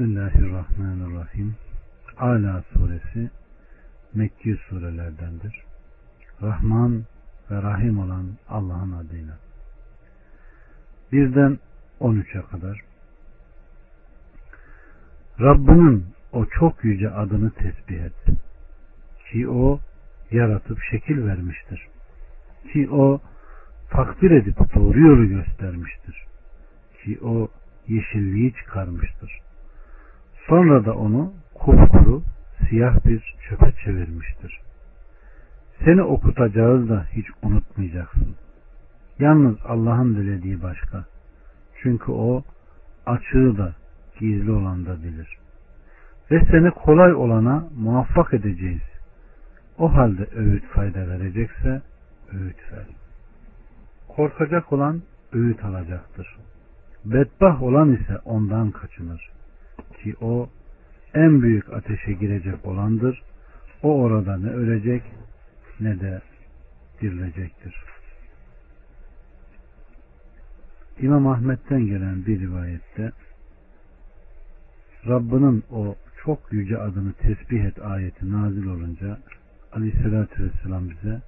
Bismillahirrahmanirrahim. Ala suresi Mekki surelerdendir. Rahman ve Rahim olan Allah'ın adıyla. Birden 13'e kadar. Rabbinin o çok yüce adını tesbih et. Ki o yaratıp şekil vermiştir. Ki o takdir edip doğru yolu göstermiştir. Ki o yeşilliği çıkarmıştır. Sonra da onu kupkuru siyah bir çöpe çevirmiştir. Seni okutacağız da hiç unutmayacaksın. Yalnız Allah'ın dilediği başka. Çünkü o açığı da gizli olan da bilir. Ve seni kolay olana muvaffak edeceğiz. O halde öğüt fayda verecekse öğüt ver. Korkacak olan öğüt alacaktır. Bedbah olan ise ondan kaçınır. Ki o en büyük ateşe girecek olandır. O orada ne ölecek ne de dirilecektir. İmam Ahmet'ten gelen bir rivayette Rabbinin o çok yüce adını tesbih et ayeti nazil olunca Aleyhisselatü Vesselam bize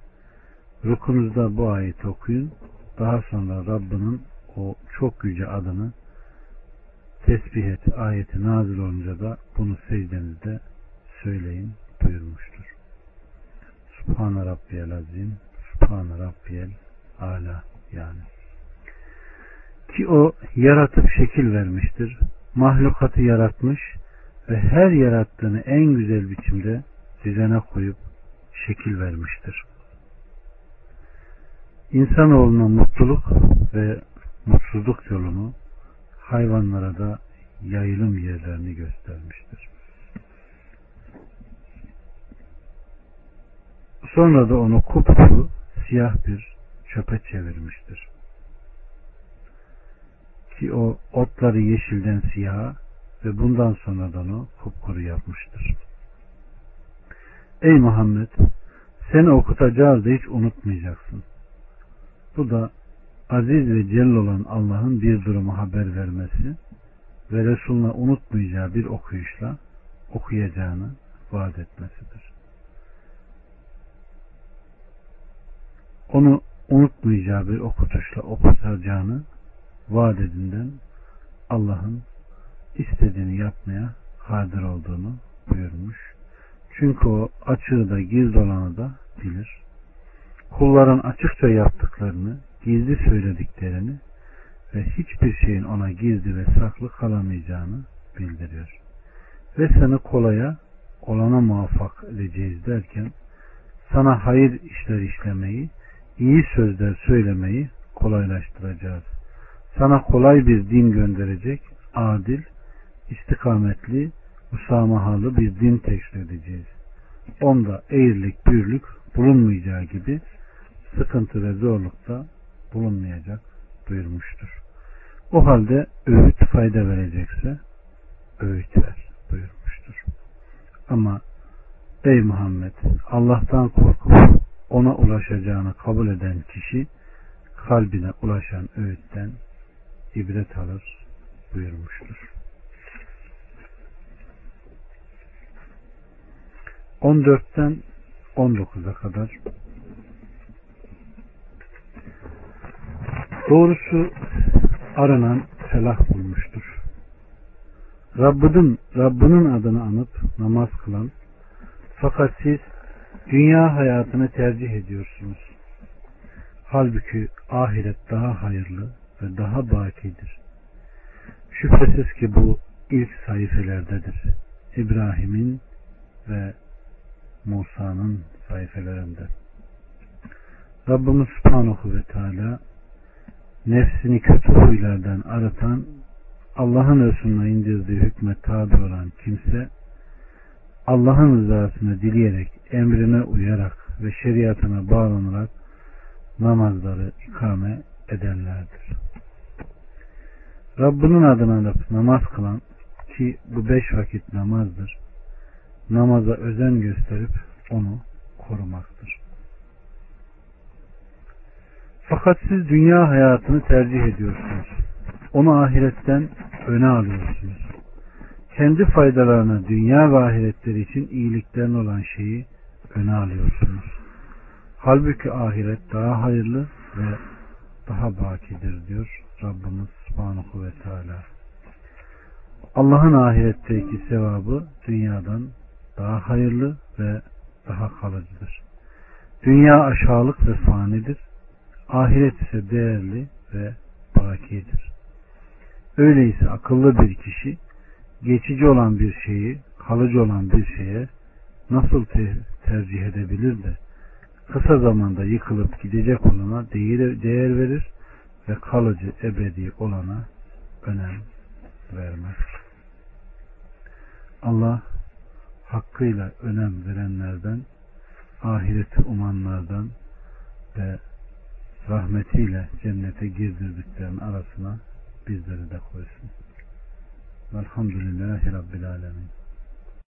rukunuzda bu ayeti okuyun daha sonra Rabbinin o çok yüce adını tesbih et ayeti nazil olunca da bunu secdenizde söyleyin buyurmuştur. Subhane Rabbiyel Azim Subhane Rabbiyel Ala yani. Ki o yaratıp şekil vermiştir. Mahlukatı yaratmış ve her yarattığını en güzel biçimde düzene koyup şekil vermiştir. İnsanoğluna mutluluk ve mutsuzluk yolunu hayvanlara da yayılım yerlerini göstermiştir. Sonra da onu kupkuru siyah bir çöpe çevirmiştir. Ki o otları yeşilden siyaha ve bundan sonradan o kupkuru yapmıştır. Ey Muhammed seni okutacağız da hiç unutmayacaksın. Bu da aziz ve celil olan Allah'ın bir durumu haber vermesi ve Resulüne unutmayacağı bir okuyuşla okuyacağını vaat etmesidir. Onu unutmayacağı bir okutuşla okutacağını vaat edinden Allah'ın istediğini yapmaya kadir olduğunu buyurmuş. Çünkü o açığı da gizli olanı da bilir. Kulların açıkça yaptıklarını gizli söylediklerini ve hiçbir şeyin ona gizli ve saklı kalamayacağını bildiriyor. Ve seni kolaya olana muvaffak edeceğiz derken sana hayır işler işlemeyi, iyi sözler söylemeyi kolaylaştıracağız. Sana kolay bir din gönderecek, adil, istikametli, musamahalı bir din teşkil edeceğiz. Onda eğrilik, bürlük bulunmayacağı gibi sıkıntı ve zorlukta bulunmayacak buyurmuştur. O halde öğüt fayda verecekse öğüt ver buyurmuştur. Ama ey Muhammed Allah'tan korkup ona ulaşacağını kabul eden kişi kalbine ulaşan öğütten ibret alır buyurmuştur. 14'ten 19'a kadar Doğrusu aranan felah bulmuştur. Rabbinin, Rabbinin adını anıp namaz kılan fakat siz dünya hayatını tercih ediyorsunuz. Halbuki ahiret daha hayırlı ve daha bakidir. Şüphesiz ki bu ilk sayfelerdedir. İbrahim'in ve Musa'nın sayfelerinde. Rabbimiz Subhanahu ve Teala nefsini kötü huylardan aratan Allah'ın Resulüne indirdiği hükme tabi olan kimse Allah'ın rızasını dileyerek emrine uyarak ve şeriatına bağlanarak namazları ikame edenlerdir. Rabbinin adını alıp namaz kılan ki bu beş vakit namazdır. Namaza özen gösterip onu korumaktır. Fakat siz dünya hayatını tercih ediyorsunuz. Onu ahiretten öne alıyorsunuz. kendi faydalarına dünya ve ahiretleri için iyiliklerin olan şeyi öne alıyorsunuz. Halbuki ahiret daha hayırlı ve daha bakidir diyor Rabbimiz Subhanahu ve Teala. Allah'ın ahiretteki sevabı dünyadan daha hayırlı ve daha kalıcıdır. Dünya aşağılık ve fanidir. Ahiret ise değerli ve bakidir. Öyleyse akıllı bir kişi geçici olan bir şeyi kalıcı olan bir şeye nasıl te- tercih edebilir de kısa zamanda yıkılıp gidecek olana değer, değer verir ve kalıcı ebedi olana önem vermez. Allah hakkıyla önem verenlerden, ahireti umanlardan ve rahmetiyle cennete girdirdiklerin arasına bizleri de koysun. Velhamdülillahi Rabbil Alemin.